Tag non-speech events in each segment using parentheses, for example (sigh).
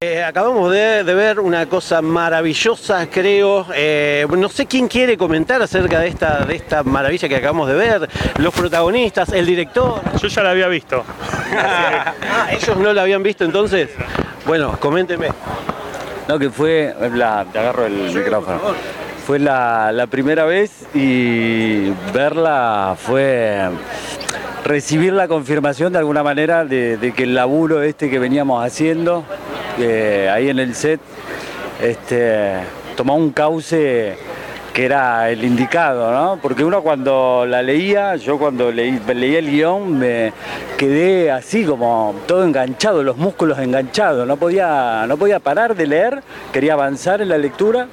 Eh, acabamos de, de ver una cosa maravillosa, creo. Eh, no sé quién quiere comentar acerca de esta, de esta maravilla que acabamos de ver. Los protagonistas, el director. Yo ya la había visto. (laughs) Ah, ellos no la habían visto entonces. Bueno, coménteme. No, que fue, la, te agarro el micrófono. Fue la, la primera vez y verla fue recibir la confirmación de alguna manera de, de que el laburo este que veníamos haciendo ahí en el set este, tomó un cauce que era el indicado, ¿no? Porque uno cuando la leía, yo cuando leí, leía el guion me quedé así como todo enganchado, los músculos enganchados, no podía, no podía parar de leer, quería avanzar en la lectura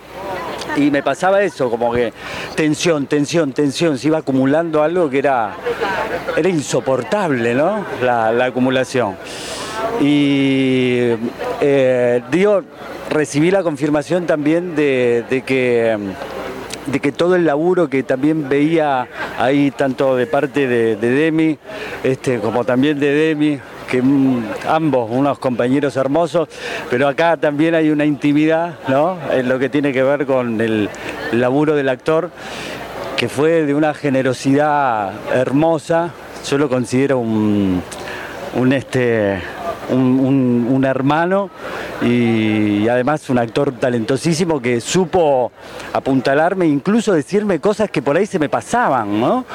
y me pasaba eso, como que tensión, tensión, tensión, se iba acumulando algo que era, era insoportable, ¿no? La acumulación. Y eh, recibí la confirmación también de, de que de que todo el laburo que también veía ahí tanto de parte de, de Demi este, como también de Demi que mm, ambos unos compañeros hermosos pero acá también hay una intimidad ¿no? en lo que tiene que ver con el laburo del actor que fue de una generosidad hermosa yo lo considero un, un este un, un, hermano y además un actor talentosísimo que supo apuntalarme, incluso decirme cosas que por ahí se me pasaban, ¿no?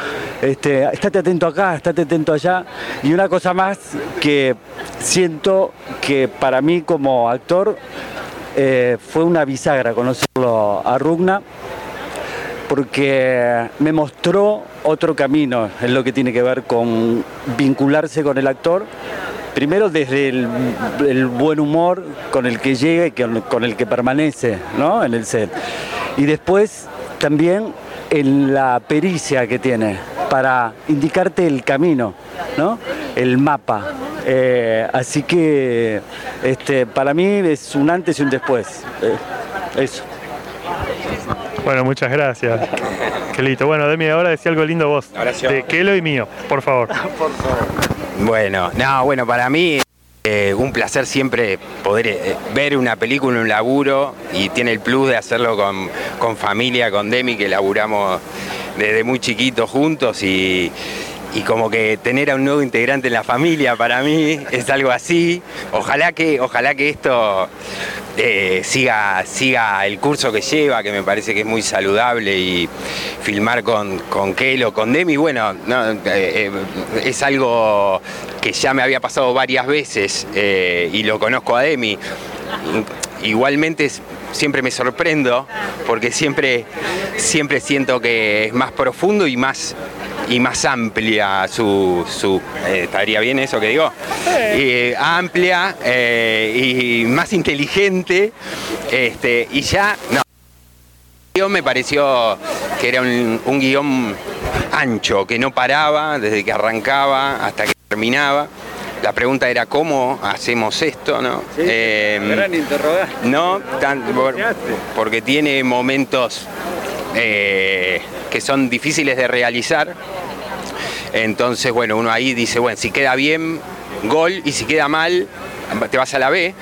Este, estate atento acá, estate atento allá. Y una cosa más que siento que para mí como actor eh, fue una bisagra conocerlo a Rugna porque me mostró otro camino en lo que tiene que ver con vincularse con el actor primero desde el, el, buen humor con el que llega y con, con el que permanece ¿no? en el set. Y después también en la pericia que tiene para indicarte el camino, ¿no? el mapa. Eh, así que este, para mí es un antes y un después. Eh, eso. Bueno, muchas gracias. Qué lindo. Bueno, Demi, ahora decía algo lindo vos. De Kelo y mío, por favor. (laughs) por favor. Bueno, no, bueno, para mí eh, un placer siempre poder eh, ver una película, un laburo y tiene el plus de hacerlo con, con familia, con Demi, que laburamos desde muy chiquitos juntos y, y como que tener a un nuevo integrante en la familia para mí es algo así. Ojalá que, ojalá que esto eh, siga, siga el curso que lleva, que me parece que es muy saludable y filmar con, con Kelo, con Demi, bueno, no, eh, es algo que ya me había pasado varias veces eh, y lo conozco a Demi. Igualmente siempre me sorprendo porque siempre, siempre siento que es más profundo y más y más amplia su, su eh, estaría bien eso que digo eh, amplia eh, y más inteligente este y ya no me pareció que era un, un guion ancho que no paraba desde que arrancaba hasta que terminaba la pregunta era cómo hacemos esto, ¿no? Sí, eh, gran interrogante. No, tan, por, porque tiene momentos eh, que son difíciles de realizar. Entonces, bueno, uno ahí dice, bueno, si queda bien, gol, y si queda mal, te vas a la B.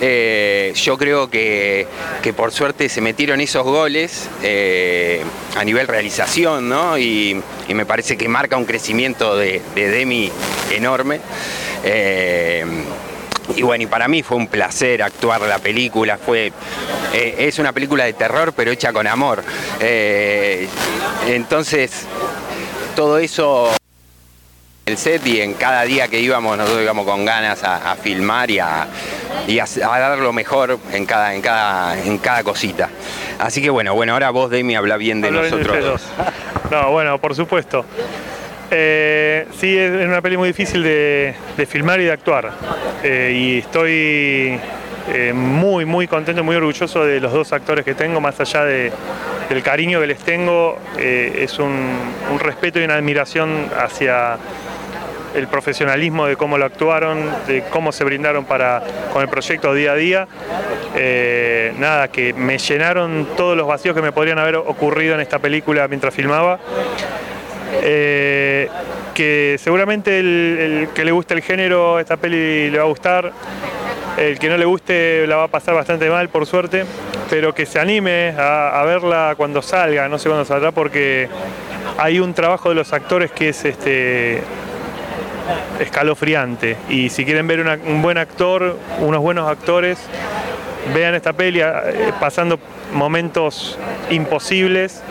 Eh, yo creo que, que, por suerte se metieron esos goles eh, a nivel realización, ¿no? Y, me parece que marca un crecimiento de, de Demi enorme. Eh, y bueno, y para mí fue un placer actuar la película, fue, es una película de terror pero hecha con amor. Entonces, todo eso el set y en cada día que íbamos nosotros íbamos con ganas a, a filmar y, a, y a, a, dar lo mejor en cada, en, cada, en cada cosita. Así que bueno, bueno, ahora vos Demi habla bien de bien nosotros. de dos. No, bueno, por supuesto. Eh, sí, es una peli muy difícil de, de filmar y de actuar. Eh, y estoy eh, muy, muy contento, muy orgulloso de los dos actores que tengo, más allá de, del cariño que les tengo, es un, un respeto y una admiración hacia el profesionalismo de cómo lo actuaron, de cómo se brindaron para, con el proyecto día a día. Eh, nada, que me llenaron todos los vacíos que me podrían haber ocurrido en esta película mientras filmaba. Eh, que seguramente el, que le guste el género, esta peli le va a gustar. El que no le guste la va a pasar bastante mal, por suerte, pero que se anime a, a verla cuando salga, no sé cuándo saldrá, porque hay un trabajo de los actores que es este, escalofriante. Y si quieren ver un buen actor, unos buenos actores, vean esta peli eh, pasando momentos imposibles.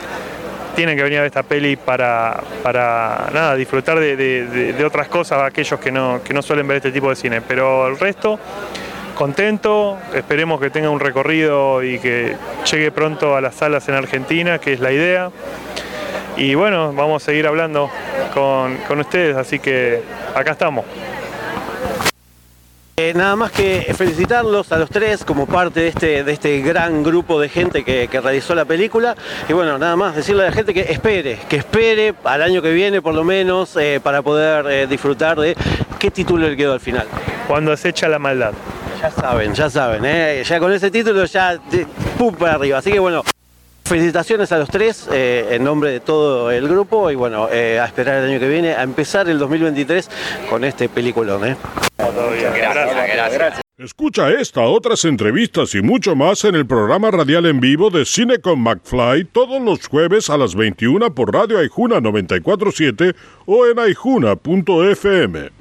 Tienen que venir a ver esta peli para, para nada, disfrutar de, de, de otras cosas, aquellos que no, que no suelen ver este tipo de cine. Pero el resto, contento, esperemos que tenga un recorrido y que llegue pronto a las salas en Argentina, que es la idea. Y bueno, vamos a seguir hablando con, con ustedes, así que acá estamos. Eh, nada más que felicitarlos a los tres como parte de este, de este gran grupo de gente que, que, realizó la película. Y bueno, nada más decirle a la gente que espere, que espere al año que viene por lo menos eh, para poder eh, disfrutar de qué título le quedó al final. Cuando acecha la maldad. Ya saben, ya saben, ya con ese título ya pum para arriba. Así que bueno. Felicitaciones a los tres eh, en nombre de todo el grupo y bueno, eh, a esperar el año que viene, a empezar el 2023 con este peliculón. ¿eh? Gracias, gracias, gracias. Escucha esta, otras entrevistas y mucho más en el programa radial en vivo de Cine con McFly todos los jueves a las 21 por Radio Aijuna 947 o en aijuna.fm.